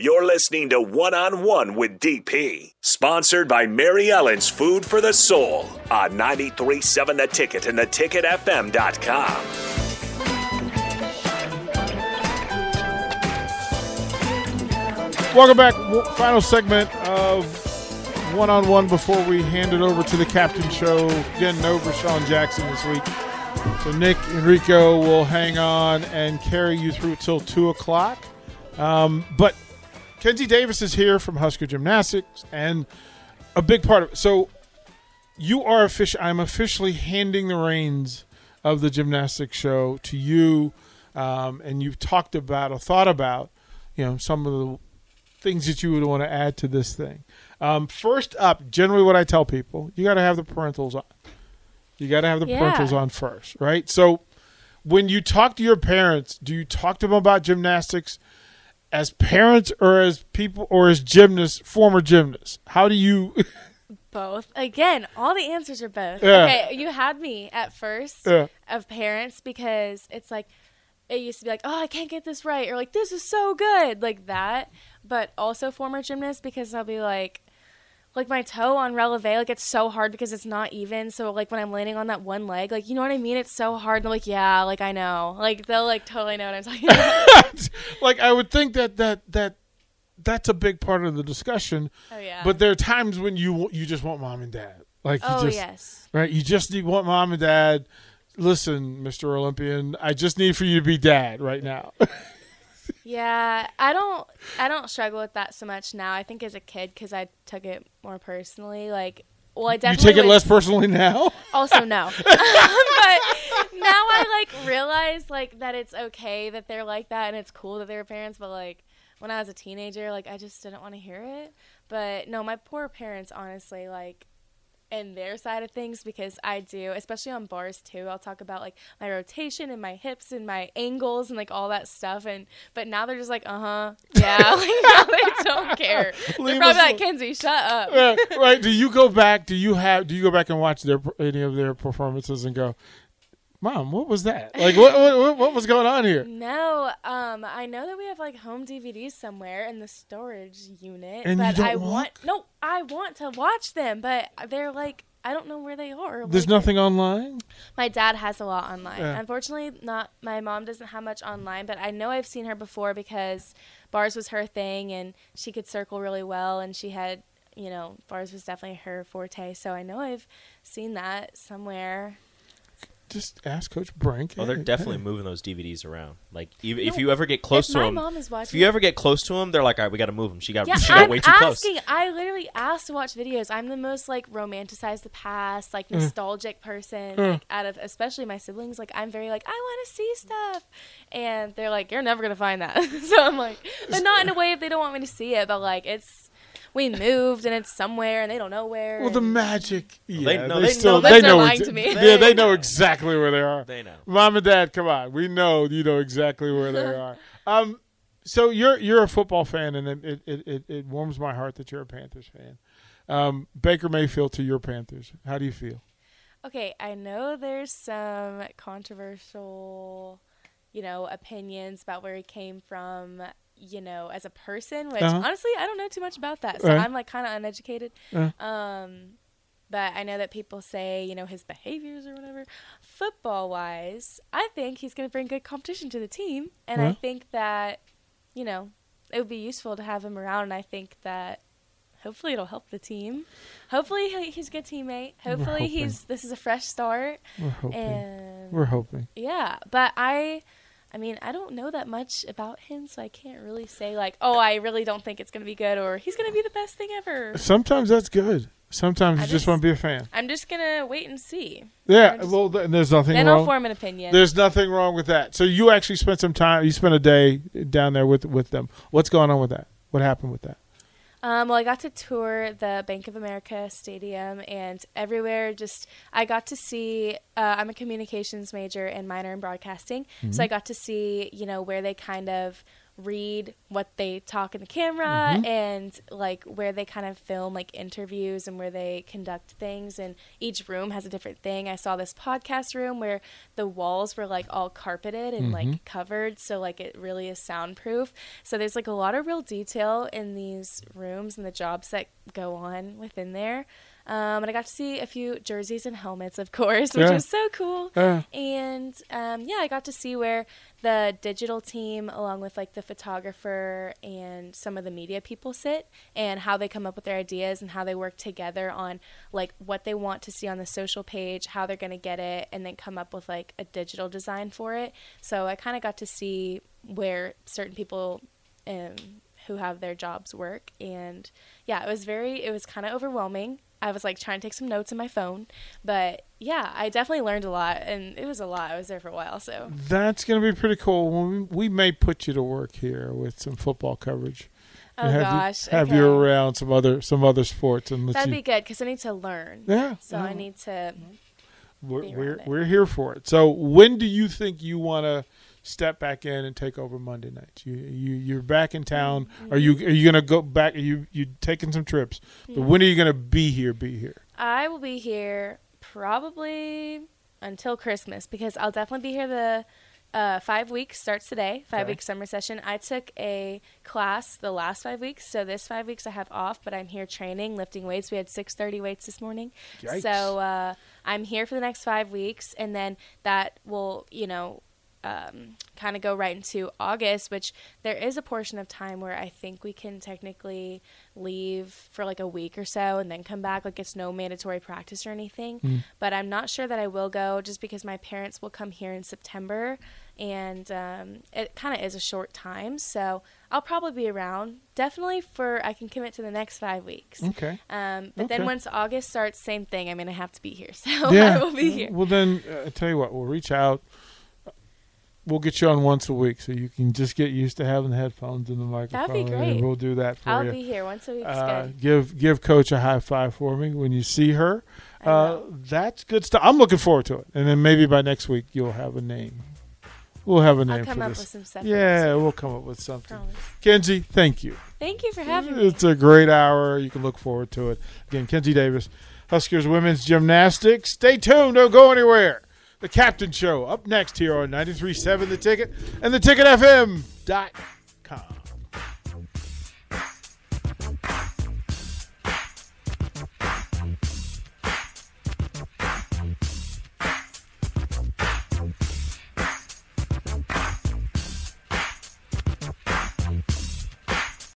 You're listening to One on One with DP, sponsored by Mary Ellen's Food for the Soul on 937 The Ticket and theticketfm.com. Welcome back. Final segment of one on one before we hand it over to the captain show. Again, no Sean Jackson this week. So Nick Enrico will hang on and carry you through till two o'clock. Um, but Kenzie Davis is here from Husker Gymnastics, and a big part of it. So you are official. I'm officially handing the reins of the gymnastics show to you, um, and you've talked about or thought about, you know, some of the things that you would want to add to this thing. Um, first up, generally, what I tell people, you got to have the parentals on. You got to have the Yeah. parentals on first, right? So, when you talk to your parents, do you talk to them about gymnastics as parents or as people or as gymnasts, former gymnasts? How do you? Both. Again, all the answers are both. Yeah. Okay, you had me at first Yeah. of parents because it's like it used to be like, oh, I can't get this right, or like this is so good, like that. But also former gymnast because I'll be like, like my toe on releve, like it's so hard because it's not even. So like when I'm landing on that one leg, like you know what I mean? It's so hard. and They're like, yeah, like I know, like they'll like totally know what I'm talking about. like I would think that that that that's a big part of the discussion. oh yeah. But there are times when you you just want mom and dad. Like you oh just yes. right, you just need want mom and dad. Listen, Mr. Olympian, I just need for you to be dad right now. Yeah, I don't I don't struggle with that so much now. I think as a kid cuz I took it more personally like well, I you definitely take it would- less personally now. also no. but now I like realize like that it's okay that they're like that and it's cool that they're parents, but like when I was a teenager, like I just didn't want to hear it. But no, my poor parents honestly like in their side of things because I do, especially on bars too. I'll talk about like my rotation and my hips and my angles and like all that stuff. And but now they're just like, uh huh, yeah. like now they don't care. Leave they're probably like. Kenzie, shut up. Yeah, right? Do you go back? Do you have? Do you go back and watch their any of their performances and go, "Mom, what was that? Like, what what, what, was going on here?" No, um, I know that we have like home DVDs somewhere in the storage unit, And but I want? want no, I want to watch them, but they're like I don't know where they are. There's Like, nothing online. My dad has a lot online. Yeah. Unfortunately, not my mom doesn't have much online, but I know I've seen her before because bars was her thing, and she could circle really well, and she had. You know, bars was definitely her forte, so I know I've seen that somewhere. Just ask Coach Brink. Oh, they're Hey, definitely hey. moving those DVDs around. Like, even, if No, you ever get close if to my them, mom is if you it- ever get close to them, they're like, "All right, we got to move them. She got, Yeah, she got I'm way too asking. close." I literally asked to watch videos. I'm the most like romanticized the past, like nostalgic person. Mm. Like out of especially my siblings, like I'm very like I want to see stuff, and they're like you're never gonna find that. so I'm like, but not in a way if they don't want me to see it, but like it's we moved and it's somewhere and they don't know where. Well, the magic. Yeah, They- they, no, they still know- they Unless they're know. lying exa- to me. Yeah, they They know know. exactly where they are. They know. Mom and Dad, come on. We know you know exactly where they are. Um, so you're you're a football fan, and it it, it, it it warms my heart that you're a Panthers fan. Um, Baker Mayfield to your Panthers. How do you feel? Okay, I know there's some controversial, you know, opinions about where he came from, you know, as a person, which Uh-huh. honestly I don't know too much about that. So Right. I'm like kind of uneducated. Uh. Um but I know that people say, you know, his behaviors or whatever. Football wise, I think he's going to bring good competition to the team. And I think that, you know, it would be useful to have him around. And I think that hopefully it'll help the team. Hopefully he's a good teammate. Hopefully he's this is a fresh start. We're hoping. And We're hoping. yeah, but I I mean, I don't know that much about him, so I can't really say like, "Oh, I really don't think it's going to be good," or "He's going to be the best thing ever." Sometimes that's good. Sometimes I you just, just- want to be a fan. I'm just gonna wait and see. Yeah. Just- well, th- there's nothing Then wrong. I'll form an opinion. There's nothing wrong with that. So you actually spent some time. You spent a day down there with with them. What's going on with that? What happened with that? Um, well, I got to tour the Bank of America Stadium, and everywhere. Just I got to see. Uh, I'm a communications major and minor in broadcasting, so I got to see you know where they kind of read what they talk in the camera Mm-hmm. and like where they kind of film like interviews and where they conduct things. And each room has a different thing. I saw this podcast room where the walls were like all carpeted and Mm-hmm. like covered. So like it really is soundproof. So there's like a lot of real detail in these rooms and the jobs that go on within there um, and I got to see a few jerseys and helmets, of course, which Yeah. was so cool. Yeah. And um, yeah, I got to see where the digital team, along with like the photographer and some of the media people, sit and how they come up with their ideas and how they work together on like what they want to see on the social page, how they're going to get it, and then come up with like a digital design for it. So I kind of got to see where certain people. Um, who have their jobs work and yeah it was very it was kind of overwhelming i was like trying to take some notes in my phone but yeah i definitely learned a lot and it was a lot i was there for a while so That's going to be pretty cool. We, we may put you to work here with some football coverage. oh and have gosh you, have okay. you around some other some other sports and that'd you. be good because i need to learn yeah. so yeah. i need to we're we're, we're here for it. So when do you think you want to step back in and take over Monday nights? You you you're back in town. Mm-hmm. Are you are you gonna go back? Are you you taking some trips? But when are you gonna be here? Be here. i will be here probably until christmas because i'll definitely be here the uh, five weeks starts today five Okay. week summer session i took a class the last five weeks so this five weeks i have off but i'm here training lifting weights we had 630 weights this morning Yikes. so uh, i'm here for the next five weeks and then that will you know um, kind of go right into August, which there is a portion of time where I think we can technically leave for like a week or so and then come back. Like it's no mandatory practice or anything. But I'm not sure that I will go just because my parents will come here in September and um, it kind of is a short time. So I'll probably be around. Definitely for, I can commit to the next five weeks. Okay. Um, but Okay. then once August starts, same thing. I mean, I have to be here. So yeah. I will be here. Well then, uh, I tell you what. We'll reach out. We'll get you on once a week, so you can just get used to having the headphones and the microphone. That'd be great. And we'll do that for you. I'll be here once a week. Uh, give give Coach a high five for me when you see her. Uh, that's good stuff. I'm looking forward to it, and then maybe by next week you'll have a name. We'll have a name I'll come for up this. with some stuff. yeah, we'll come up with something. Promise. Kenzie, thank you. Thank you for having me. It's a great hour. You can look forward to it. Again, Kenzie Davis, Huskers women's gymnastics. Stay tuned. Don't go anywhere. The Captain Show up next here on 93.7 The Ticket and theticketfm.com.